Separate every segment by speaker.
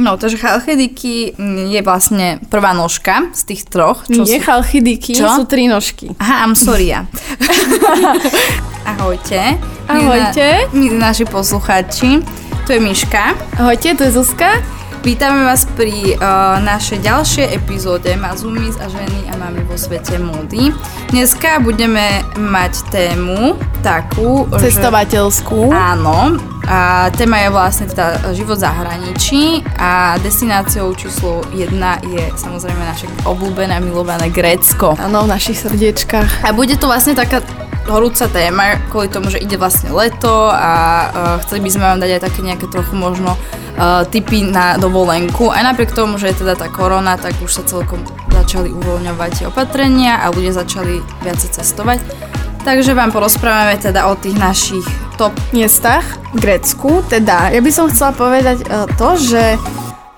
Speaker 1: No, takže chalchediky je vlastne prvá nožka z tých troch.
Speaker 2: Čo Nie sú... chalchidiky, čo? sú tri nožky.
Speaker 1: Aha, I'm sorry. Ja. Ahojte.
Speaker 2: Ahojte.
Speaker 1: Milí, na, naši poslucháči. Tu je Miška.
Speaker 2: Ahojte, tu je Zuzka.
Speaker 1: Vítame vás pri uh, našej ďalšej epizóde Mazumis a ženy a máme vo svete módy. Dneska budeme mať tému takú...
Speaker 2: Cestovateľskú.
Speaker 1: Že, áno. A téma je vlastne teda život v zahraničí a destináciou číslo jedna je samozrejme naše obľúbené a milované Grécko.
Speaker 2: Áno, v našich srdiečkách.
Speaker 1: A bude to vlastne taká horúca téma kvôli tomu, že ide vlastne leto a uh, chceli by sme vám dať aj také nejaké trochu možno uh, tipy na dovolenku. Aj napriek tomu, že je teda tá korona, tak už sa celkom začali uvoľňovať opatrenia a ľudia začali viac cestovať. Takže vám porozprávame teda o tých našich top
Speaker 2: miestach v Grécku. Teda, ja by som chcela povedať uh, to, že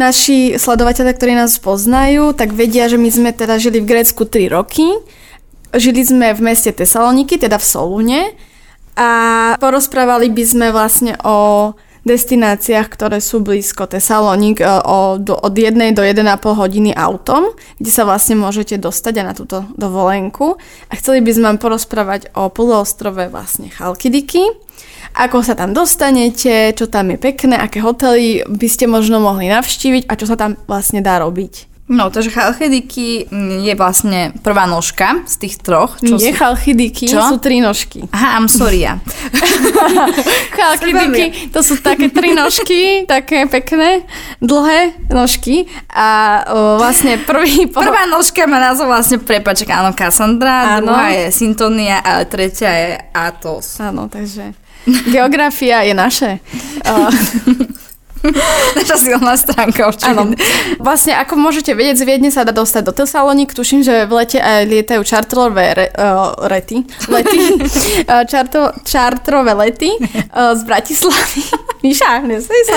Speaker 2: naši sledovateľe, ktorí nás poznajú, tak vedia, že my sme teda žili v Grécku 3 roky Žili sme v meste Tesaloniky, teda v Solune a porozprávali by sme vlastne o destináciách, ktoré sú blízko Tesalonik e, od, od 1 do 1,5 hodiny autom, kde sa vlastne môžete dostať aj na túto dovolenku. A chceli by sme vám porozprávať o poloostrove vlastne Chalkidiky, ako sa tam dostanete, čo tam je pekné, aké hotely by ste možno mohli navštíviť a čo sa tam vlastne dá robiť.
Speaker 1: No, takže chalchidiky je vlastne prvá nožka z tých troch.
Speaker 2: Čo Nie sú... chalchidiky, čo? sú tri nožky.
Speaker 1: Aha, I'm sorry, ja.
Speaker 2: chalchidiky, to sú také tri nožky, také pekné, dlhé nožky. A o, vlastne prvý...
Speaker 1: Po... Prvá nožka má názov vlastne, prepaček, áno, Cassandra, áno. druhá je Syntonia a tretia je Atos.
Speaker 2: Áno, takže geografia je naše.
Speaker 1: Naša silná stránka určite.
Speaker 2: Vlastne, ako môžete vedieť, z Viedne sa dá dostať do Tesalonik. Tuším, že v lete aj lietajú čartrové re, uh, rety. uh, čarto, čartrové lety uh, z Bratislavy. Míša, nesmej sa.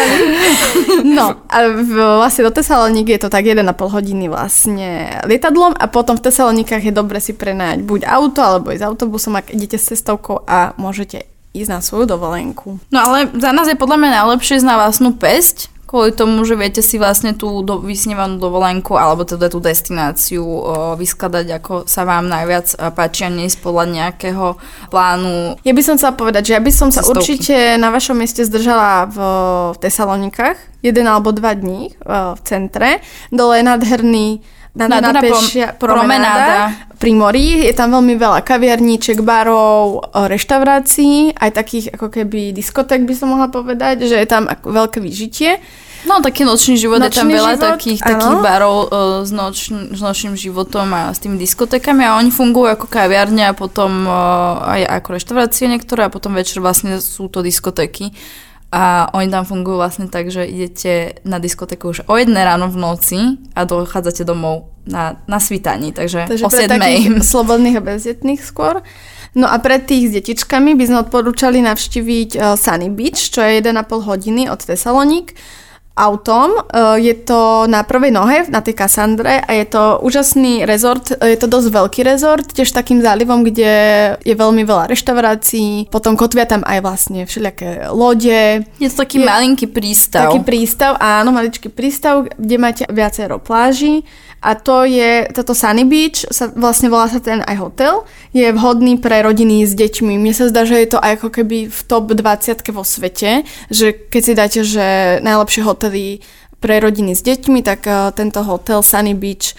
Speaker 2: No, a v, vlastne do Tesalonik je to tak 1,5 hodiny vlastne lietadlom a potom v Tesalonikách je dobre si prenajať buď auto, alebo ísť autobusom, ak idete s cestovkou a môžete ísť na svoju dovolenku.
Speaker 1: No ale za nás je podľa mňa najlepšie ísť na vlastnú pesť, kvôli tomu, že viete si vlastne tú do, vysnívanú dovolenku alebo teda tú destináciu o, vyskladať, ako sa vám najviac páči a neísť podľa nejakého plánu.
Speaker 2: Ja by som chcela povedať, že ja by som sa cestovky. určite na vašom mieste zdržala v, v Tesalonikách jeden alebo dva dní v, v centre. Dole je nádherný
Speaker 1: Nádherná pešia, promenáda.
Speaker 2: Pri mori je tam veľmi veľa kaviarníček, barov, reštaurácií, aj takých ako keby diskotek by som mohla povedať, že je tam veľké vyžitie.
Speaker 1: No, taký nočný život, nočný je tam veľa život, takých, takých barov uh, s, noč, s nočným životom a s tými diskotekami a oni fungujú ako kaviarne a potom uh, aj ako reštaurácie niektoré a potom večer vlastne sú to diskoteky. A oni tam fungujú vlastne tak, že idete na diskotéku už o jedné ráno v noci a dochádzate domov na, na svítaní, takže, takže o 7.
Speaker 2: slobodných a bezdetných skôr. No a pre tých s detičkami by sme odporúčali navštíviť uh, Sunny Beach, čo je 1,5 hodiny od Tesaloník autom. Eh, je to na prvej nohe, na tej Kassandre a je to úžasný rezort, eh, je to dosť veľký rezort, tiež takým zálivom, kde je veľmi veľa reštaurácií, potom kotvia tam aj vlastne všelijaké lode.
Speaker 1: Je to taký je, malinký prístav.
Speaker 2: Taký prístav, áno, maličký prístav, kde máte viacero pláží a to je, toto Sunny Beach, sa, vlastne volá sa ten aj hotel, je vhodný pre rodiny s deťmi. Mne sa zdá, že je to aj ako keby v top 20 vo svete, že keď si dáte, že najlepšie hotely pre rodiny s deťmi, tak uh, tento hotel Sunny Beach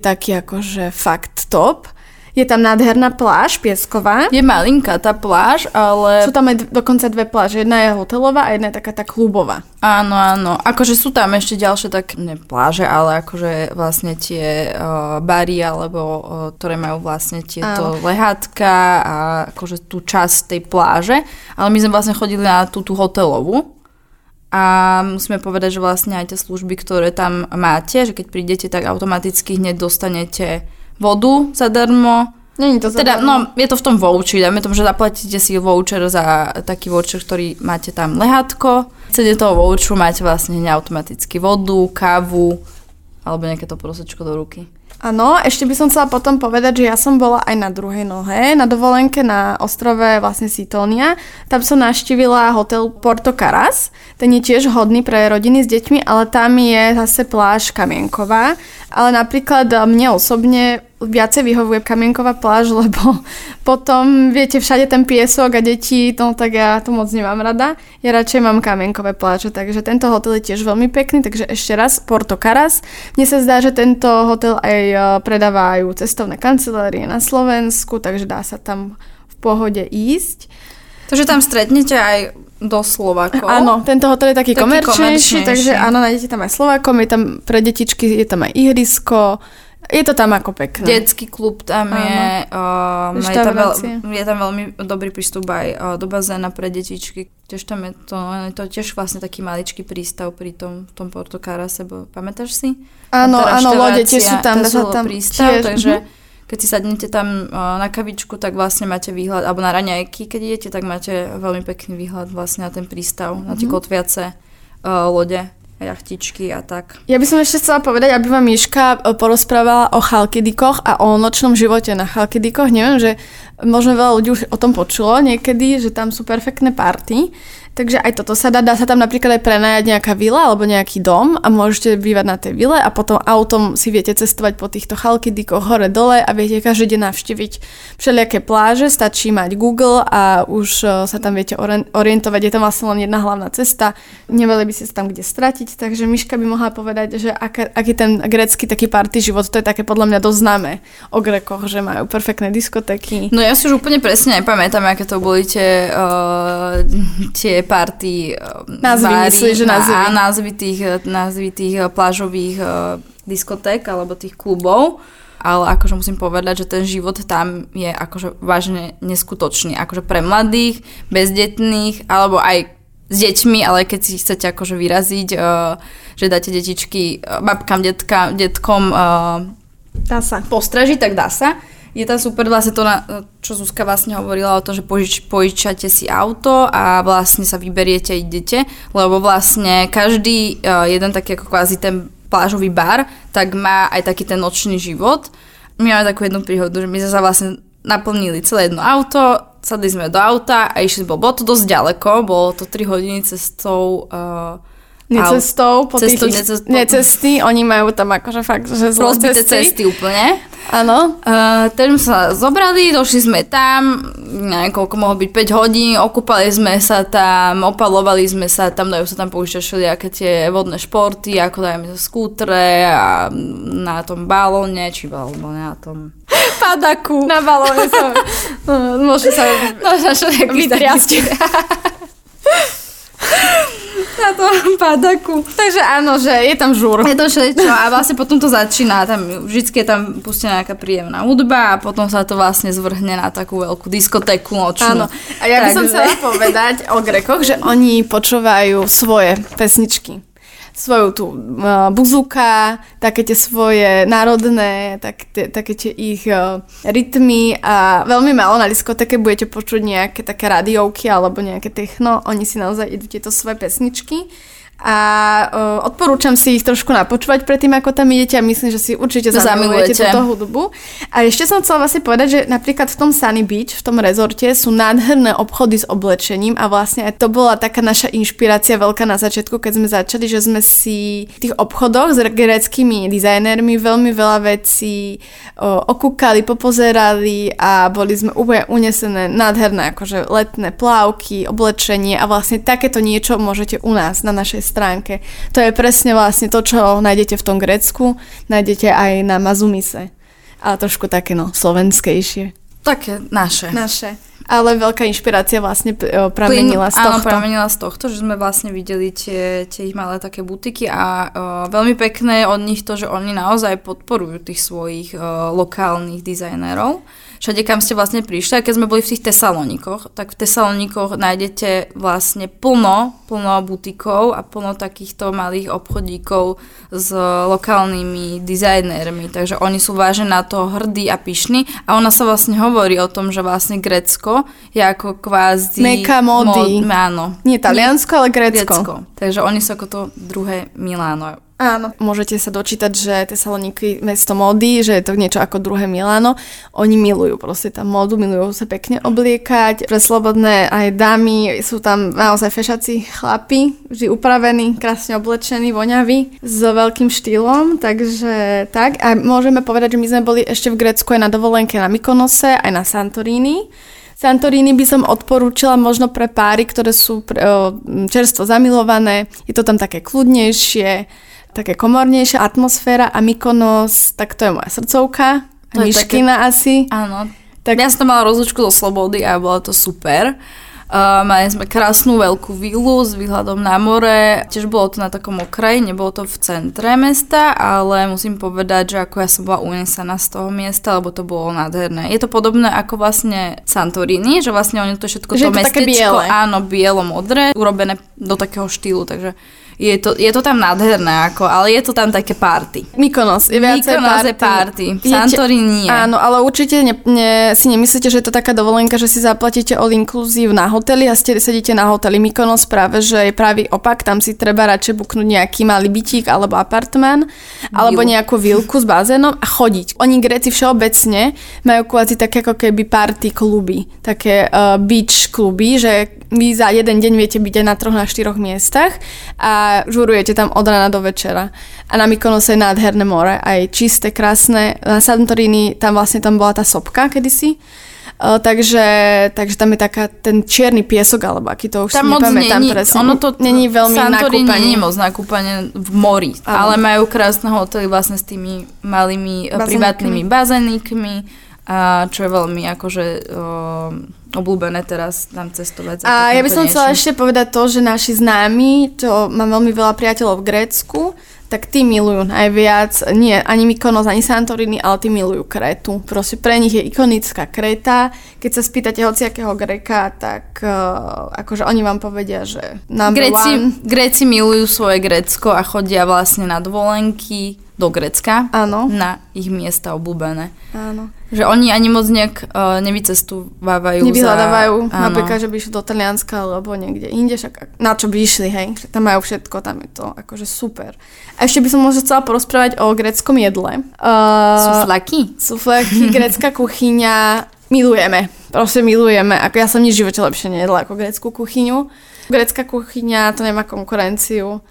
Speaker 2: taký akože fakt top. Je tam nádherná pláž piesková.
Speaker 1: Je malinká tá pláž, ale...
Speaker 2: Sú tam aj dokonca dve pláže. Jedna je hotelová a jedna je taká tá klubová.
Speaker 1: Áno, áno. Akože sú tam ešte ďalšie tak, ne pláže, ale akože vlastne tie uh, bary, alebo uh, ktoré majú vlastne tieto áno. lehátka a akože tú časť tej pláže. Ale my sme vlastne chodili na tú, tú hotelovú. A musíme povedať, že vlastne aj tie služby, ktoré tam máte, že keď prídete, tak automaticky hneď dostanete vodu zadarmo.
Speaker 2: Není to
Speaker 1: teda, no, je to v tom vouchi, dajme tomu, že zaplatíte si voucher za taký voucher, ktorý máte tam lehátko. Cene toho voucheru máte vlastne automaticky vodu, kávu alebo nejaké to prosečko do ruky.
Speaker 2: Áno, ešte by som chcela potom povedať, že ja som bola aj na druhej nohe, na dovolenke na ostrove vlastne Sitonia. Tam som navštívila hotel Porto Caras. Ten je tiež hodný pre rodiny s deťmi, ale tam je zase pláž Kamienková. Ale napríklad mne osobne viacej vyhovuje kamienková pláž, lebo potom, viete, všade ten piesok a deti, no tak ja to moc nemám rada. Ja radšej mám kamienkové pláže, takže tento hotel je tiež veľmi pekný, takže ešte raz Porto Caras. Mne sa zdá, že tento hotel aj e, predávajú cestovné kancelárie na Slovensku, takže dá sa tam v pohode ísť.
Speaker 1: Takže tam stretnete aj do Slovákov.
Speaker 2: Áno, tento hotel je taký, taký komerčnejší, komerčnejší, takže áno, nájdete tam aj Slovákom, je tam pre detičky, je tam aj ihrisko, je to tam ako pekné.
Speaker 1: Detský klub tam Áno. je, um, je, tam veľ, je tam veľmi dobrý prístup aj uh, do bazéna pre detičky. Tiež tam je to, je to tiež vlastne taký maličký prístav pri tom, tom Porto Carase, pamätáš si?
Speaker 2: Áno, áno, lode tiež sú tam.
Speaker 1: To tam prístav, tiež. takže mm-hmm. keď si sadnete tam uh, na kavičku, tak vlastne máte výhľad, alebo na raňajky, keď idete, tak máte veľmi pekný výhľad vlastne na ten prístav, mm-hmm. na tie mhm. kotviace uh, lode jachtičky a tak.
Speaker 2: Ja by som ešte chcela povedať, aby vám Miška e, porozprávala o Chalkidikoch a o nočnom živote na Chalkidikoch. Neviem, že možno veľa ľudí už o tom počulo niekedy, že tam sú perfektné party. Takže aj toto sa dá, dá sa tam napríklad aj prenajať nejaká vila alebo nejaký dom a môžete bývať na tej vile a potom autom si viete cestovať po týchto chalkidikoch hore dole a viete každý deň navštíviť všelijaké pláže, stačí mať Google a už e, sa tam viete orientovať, je tam vlastne len jedna hlavná cesta, nemali by ste sa tam kde stratiť, takže Miška by mohla povedať, že ak, aký ten grecký taký party život, to je také podľa mňa dosť známe o Grekoch, že majú perfektné diskotéky.
Speaker 1: No ja si už úplne presne nepamätám, aké to boli tie, uh, tie party
Speaker 2: názvy, vári, myslí, že názvy.
Speaker 1: A názvy tých, názvy tých eh, plážových diskoték alebo tých klubov ale akože musím povedať, že ten život tam je akože vážne neskutočný. Akože pre mladých, bezdetných, alebo aj s deťmi, ale keď si chcete akože vyraziť, uh, že dáte detičky babkám, detka, detkom uh,
Speaker 2: dá sa.
Speaker 1: postražiť, tak dá sa je tam super vlastne to, čo Zuzka vlastne hovorila o tom, že požič, požičate si auto a vlastne sa vyberiete a idete, lebo vlastne každý uh, jeden taký ako kvázi ten plážový bar, tak má aj taký ten nočný život. My máme takú jednu príhodu, že my sme sa vlastne naplnili celé jedno auto, sadli sme do auta a išli, bolo to dosť ďaleko, bolo to 3 hodiny cestou uh,
Speaker 2: necestou, po cestu, tých necestou. necesty, oni majú tam akože fakt, že zlé cesty.
Speaker 1: cesty úplne.
Speaker 2: Áno.
Speaker 1: Uh, sme sa zobrali, došli sme tam, neviem koľko mohlo byť, 5 hodín, okúpali sme sa tam, opalovali sme sa tam, dajú sa tam poušťať aké tie vodné športy, ako dajme sa skútre a na tom balóne, či balóne na tom
Speaker 2: padaku.
Speaker 1: Na balóne sa, no,
Speaker 2: môže sa, vytriasť.
Speaker 1: na tom padaku.
Speaker 2: Takže áno, že je tam žúr.
Speaker 1: Je to všetko a vlastne potom to začína, tam vždy je tam pustená nejaká príjemná hudba a potom sa to vlastne zvrhne na takú veľkú diskotéku nočnú. Áno.
Speaker 2: A ja by Takže... som chcela povedať o Grekoch, že oni počúvajú svoje pesničky svoju tú uh, buzuka, také tie svoje národné, tak, tie, také tie ich uh, rytmy a veľmi málo na diskotéke budete počuť nejaké také radiovky alebo nejaké techno, oni si naozaj idú tieto svoje pesničky a uh, odporúčam si ich trošku napočúvať predtým, ako tam idete a myslím, že si určite zamilujete túto hudbu. A ešte som chcela vlastne povedať, že napríklad v tom Sunny Beach, v tom rezorte sú nádherné obchody s oblečením a vlastne aj to bola taká naša inšpirácia veľká na začiatku, keď sme začali, že sme si v tých obchodoch s greckými dizajnermi veľmi veľa vecí uh, okúkali, popozerali a boli sme úplne unesené nádherné akože letné plávky, oblečenie a vlastne takéto niečo môžete u nás na našej stránke. To je presne vlastne to, čo nájdete v tom Grécku, nájdete aj na Mazumise. Ale trošku také no, slovenskejšie.
Speaker 1: Také naše.
Speaker 2: Naše. Ale veľká inšpirácia vlastne pramenila z tohto.
Speaker 1: Áno, pramenila z tohto, že sme vlastne videli tie, tie ich malé také butiky a uh, veľmi pekné od nich to, že oni naozaj podporujú tých svojich uh, lokálnych dizajnerov všade, kam ste vlastne prišli. A keď sme boli v tých Tesalonikoch, tak v Tesalonikoch nájdete vlastne plno, plno butikov a plno takýchto malých obchodíkov s lokálnymi dizajnérmi. Takže oni sú vážne na to hrdí a pyšní. A ona sa vlastne hovorí o tom, že vlastne Grecko je ako kvázi...
Speaker 2: Meka mody.
Speaker 1: Mod, áno.
Speaker 2: Nie Taliansko, ale Grecko. Grecko.
Speaker 1: Takže oni sú ako to druhé Miláno
Speaker 2: Áno. Môžete sa dočítať, že Tesaloniky mesto módy, že je to niečo ako druhé Miláno. Oni milujú proste tam módu, milujú sa pekne obliekať. Pre slobodné aj dámy sú tam naozaj fešací chlapi, vždy upravení, krásne oblečení, voňaví, s veľkým štýlom, takže tak. A môžeme povedať, že my sme boli ešte v Grécku aj na dovolenke na Mykonose, aj na Santorini. Santorini by som odporúčila možno pre páry, ktoré sú čerstvo zamilované. Je to tam také kľudnejšie, také komornejšia atmosféra a Mykonos, tak to je moja srdcovka. To Myškina také... asi.
Speaker 1: Áno. Tak... Ja som mala rozlučku do Slobody a bolo to super. Uh, mali sme krásnu veľkú vilu s výhľadom na more. Tiež bolo to na takom okraji, nebolo to v centre mesta, ale musím povedať, že ako ja som bola unesená z toho miesta, lebo to bolo nádherné. Je to podobné ako vlastne Santorini, že vlastne oni to všetko
Speaker 2: že
Speaker 1: to, to
Speaker 2: mestečko, biele.
Speaker 1: áno, bielo-modré, urobené do takého štýlu, takže je to, je to tam nádherné, ako, ale je to tam také party.
Speaker 2: Mykonos je viacej
Speaker 1: Mykonos party. je party, Santorini nie.
Speaker 2: Áno, ale určite ne, ne, si nemyslíte, že je to taká dovolenka, že si zaplatíte all inclusive na hoteli a ste sedíte na hoteli Mykonos práve, že je pravý opak, tam si treba radšej buknúť nejaký malý bytík alebo apartmán, alebo nejakú vilku s bazénom a chodiť. Oni Gréci všeobecne majú kvázi také ako keby party kluby, také uh, beach kluby, že vy za jeden deň viete byť aj na troch, na štyroch miestach a žurujete tam od rana do večera. A na Mykonose je nádherné more, aj čisté, krásne. Na Santorini tam vlastne tam bola tá sopka kedysi. Uh, takže, takže tam je taká ten čierny piesok, alebo aký to už tam si nepamätám presne.
Speaker 1: Ono to
Speaker 2: není veľmi Santorini
Speaker 1: nakúpanie. nie moc nakúpanie v mori, ano. ale majú krásne hotely vlastne s tými malými Bazeníkmi. privátnymi bazénikmi, a čo je veľmi akože... Uh, obľúbené teraz tam cestovať.
Speaker 2: A ja by som chcela ešte povedať to, že naši známi, to mám veľmi veľa priateľov v Grécku, tak tí milujú najviac, nie ani Mykonos, ani Santorini, ale tí milujú Kretu. Proste pre nich je ikonická Kreta. Keď sa spýtate hociakého Greka, tak uh, akože oni vám povedia, že number
Speaker 1: Gréci,
Speaker 2: one.
Speaker 1: Gréci milujú svoje Grécko a chodia vlastne na dovolenky do Grecka.
Speaker 2: Áno.
Speaker 1: Na ich miesta obľúbené.
Speaker 2: Áno.
Speaker 1: Že oni ani moc nejak uh, nevycestovávajú
Speaker 2: Nevyhľadávajú, za... napríklad, že by išli do Talianska alebo niekde inde, však na čo by išli, hej. Tam majú všetko, tam je to akože super. A ešte by som možno chcela porozprávať o greckom jedle.
Speaker 1: Uh, suflaky?
Speaker 2: Suflaky, grecká kuchyňa, milujeme. Proste milujeme. Ako ja som nič v živote lepšie nejedla ako greckú kuchyňu. Grecká kuchyňa, to nemá konkurenciu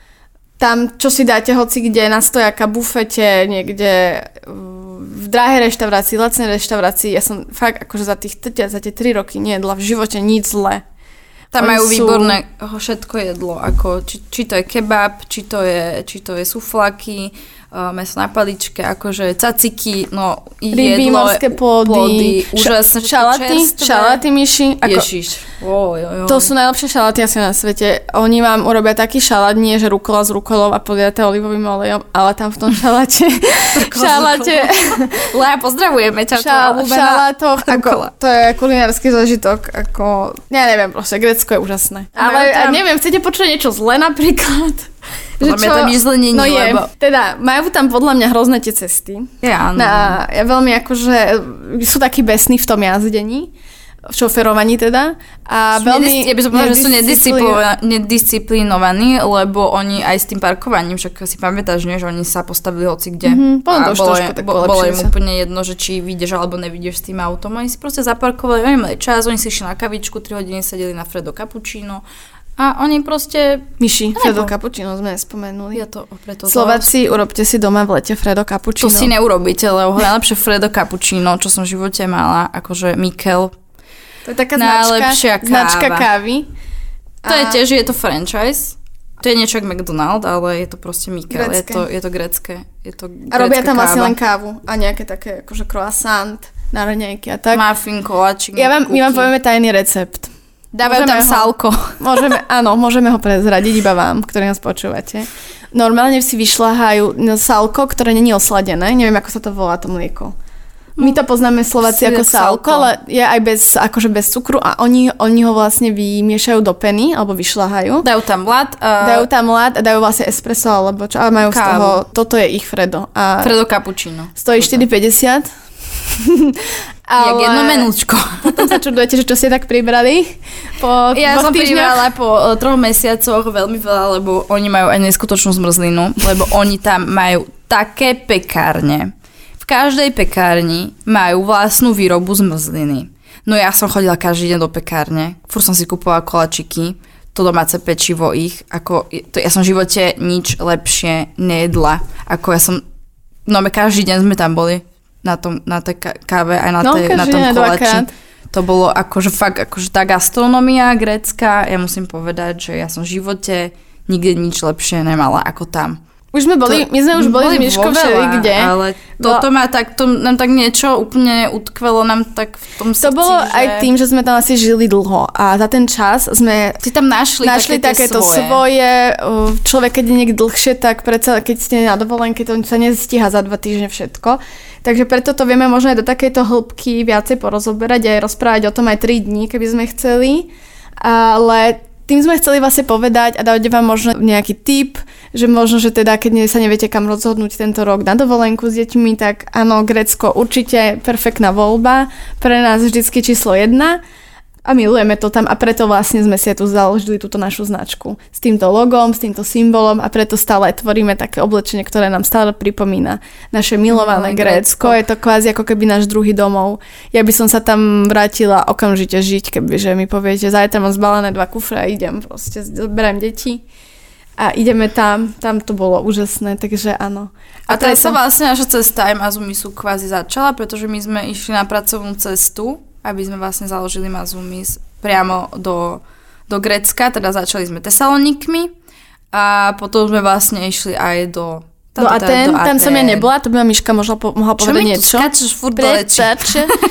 Speaker 2: tam, čo si dáte hoci kde na stojaka, bufete, niekde v drahej reštaurácii, lacnej reštaurácii. Ja som fakt akože za, tých, za tie 3 roky nejedla v živote nič zle.
Speaker 1: Tam majú sú... výborné všetko jedlo, ako či, či to je kebab, či to je, či to je suflaky, meso na paličke, akože caciky, no
Speaker 2: Ryby,
Speaker 1: jedlo,
Speaker 2: morské plody,
Speaker 1: plody úžasné,
Speaker 2: šalaty, šalaty myši.
Speaker 1: Ako, Ježiš. Oh, jo, jo.
Speaker 2: To sú najlepšie šalaty asi na svete. Oni vám urobia taký šalát, nie že rukola s rukolou a poliate olivovým olejom, ale tam v tom šaláte... šaláte...
Speaker 1: Lea, pozdravujeme ťa.
Speaker 2: Šal, šalátoch, ako, to je kulinársky zažitok, ako... Ja neviem, proste, Grecko je úžasné. Ale tam... neviem, chcete počuť niečo zle napríklad?
Speaker 1: Že čo? tam nič zle není,
Speaker 2: no je, lebo... teda majú tam podľa mňa hrozné tie cesty.
Speaker 1: Ja, áno.
Speaker 2: Na, ja veľmi akože, sú takí besní v tom jazdení v šoferovaní teda. A sú veľmi...
Speaker 1: Ja by som povedala, že sú nedisciplinovaní, lebo oni aj s tým parkovaním, však si pamätáš, nie, že oni sa postavili hoci kde.
Speaker 2: Mm-hmm, a bolo, trošku,
Speaker 1: bolo, bolo im úplne jedno, že či vyjdeš alebo nevidíš s tým autom. Oni si proste zaparkovali, oni mali čas, oni si išli na kavičku, 3 hodiny sedeli na Fredo Cappuccino a oni proste...
Speaker 2: Myši, Fredo Cappuccino sme spomenuli.
Speaker 1: Ja to preto
Speaker 2: Slováci, urobte si doma v lete Fredo Cappuccino.
Speaker 1: To si neurobíte, lebo najlepšie Fredo Cappuccino, čo som v živote mala, akože Mikel.
Speaker 2: To je taká značka, káva. značka kávy.
Speaker 1: To je tiež, je to franchise. To je niečo ako McDonald, ale je to proste Mikel. Je to, je to grecké. Je to
Speaker 2: a robia tam asi len kávu a nejaké také akože croissant na raňajky a tak.
Speaker 1: Muffin, koláčik.
Speaker 2: Ja vám, my vám povieme tajný recept.
Speaker 1: Dávajú tam ho, salko.
Speaker 2: Môžeme, áno, môžeme ho prezradiť iba vám, ktorí nás počúvate. Normálne si vyšľahajú no, salko, ktoré není osladené. Neviem, ako sa to volá, to mlieko. My to poznáme Slováci ako salko, ale je aj bez, akože bez cukru a oni, oni ho vlastne vymiešajú do peny alebo vyšľahajú.
Speaker 1: Dajú tam mlad.
Speaker 2: Uh, dajú tam mlad a dajú vlastne espresso alebo čo, ale majú kávu. z toho, toto je ich Fredo. A
Speaker 1: Fredo cappuccino.
Speaker 2: Stojí 4,50
Speaker 1: Ale... Jak jedno menúčko.
Speaker 2: Potom sa čudujete, že čo ste tak pribrali po
Speaker 1: Ja som pribrala po uh, troch mesiacoch veľmi veľa, lebo oni majú aj neskutočnú zmrzlinu, lebo oni tam majú také pekárne. V každej pekárni majú vlastnú výrobu zmrzliny. No ja som chodila každý deň do pekárne, fur som si kupovala kolačiky, to domáce pečivo ich, ako, to, ja som v živote nič lepšie nejedla, ako ja som, no my každý deň sme tam boli na, tom, na tej káve aj na,
Speaker 2: No,
Speaker 1: tej, na tom kolači. To bolo akože fakt, akože tá gastronomia grécka, ja musím povedať, že ja som v živote nikdy nič lepšie nemala ako tam.
Speaker 2: Už sme boli, my sme už boli, s Myškou
Speaker 1: vo veľa,
Speaker 2: kde.
Speaker 1: Ale toto má tak, to nám tak niečo úplne utkvelo nám tak v tom
Speaker 2: To
Speaker 1: srdci,
Speaker 2: bolo
Speaker 1: že...
Speaker 2: aj tým, že sme tam asi žili dlho a za ten čas sme
Speaker 1: Si tam našli,
Speaker 2: našli
Speaker 1: také
Speaker 2: takéto
Speaker 1: svoje.
Speaker 2: svoje. Človek, keď je niekde dlhšie, tak predsa, keď ste na dovolenke, to sa nestíha za dva týždne všetko. Takže preto to vieme možno aj do takejto hĺbky viacej porozoberať aj rozprávať o tom aj 3 dní, keby sme chceli. Ale tým sme chceli vlastne povedať a dať vám možno nejaký tip, že možno, že teda keď sa neviete kam rozhodnúť tento rok na dovolenku s deťmi, tak áno, Grécko určite perfektná voľba, pre nás vždycky číslo jedna a milujeme to tam a preto vlastne sme si tu založili túto našu značku s týmto logom, s týmto symbolom a preto stále tvoríme také oblečenie, ktoré nám stále pripomína naše milované
Speaker 1: Milé
Speaker 2: Grécko. Je to kvázi ako keby náš druhý domov. Ja by som sa tam vrátila okamžite žiť, kebyže mi poviete, zajtra mám zbalené dva kufre a idem proste, beriem deti a ideme tam, tam to bolo úžasné, takže áno.
Speaker 1: A teraz sa vlastne naša cesta aj Mazumisu kvázi začala, pretože my sme išli na pracovnú cestu, aby sme vlastne založili Mazumis priamo do, do Grecka, teda začali sme Tesalonikmi a potom sme vlastne išli aj do...
Speaker 2: do Aten, tam som ja nebola, to by ma Miška možla po, mohla
Speaker 1: Čo
Speaker 2: povedať
Speaker 1: tu
Speaker 2: niečo.
Speaker 1: skáčeš furt.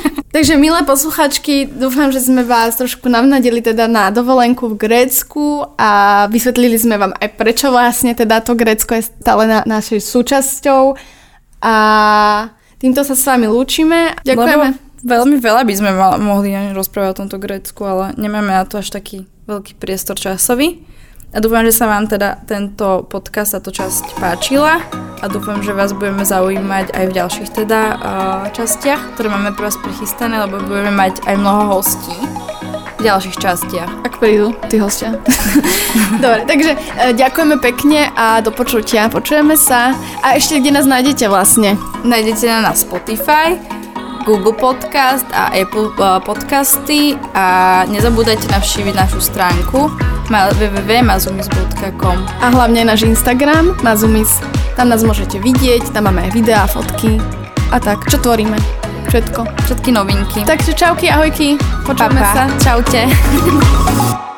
Speaker 2: Takže milé posluchačky, dúfam, že sme vás trošku navnadili teda na dovolenku v Grécku a vysvetlili sme vám aj prečo vlastne teda to Grécko je stále na, našej súčasťou a týmto sa s vami lúčime. Ďakujeme.
Speaker 1: Lebo veľmi veľa by sme mal, mohli rozprávať o tomto Grécku, ale nemáme na to až taký veľký priestor časový. A dúfam, že sa vám teda tento podcast, táto časť páčila a dúfam, že vás budeme zaujímať aj v ďalších teda častiach, ktoré máme pre vás prichystané, lebo budeme mať aj mnoho hostí v ďalších častiach.
Speaker 2: Ak prídu, tí hostia. Dobre, takže e, ďakujeme pekne a do počutia. Počujeme sa. A ešte kde nás nájdete vlastne?
Speaker 1: Nájdete na Spotify, Google Podcast a Apple uh, Podcasty a nezabúdajte navštíviť našu stránku ma- www.mazumis.com
Speaker 2: A hlavne náš Instagram, Mazumis. Tam nás môžete vidieť, tam máme aj videá, fotky a tak, čo tvoríme. Všetko.
Speaker 1: Všetky novinky.
Speaker 2: Takže čauky, ahojky,
Speaker 1: pa,
Speaker 2: počujeme
Speaker 1: pa.
Speaker 2: sa.
Speaker 1: Čaute.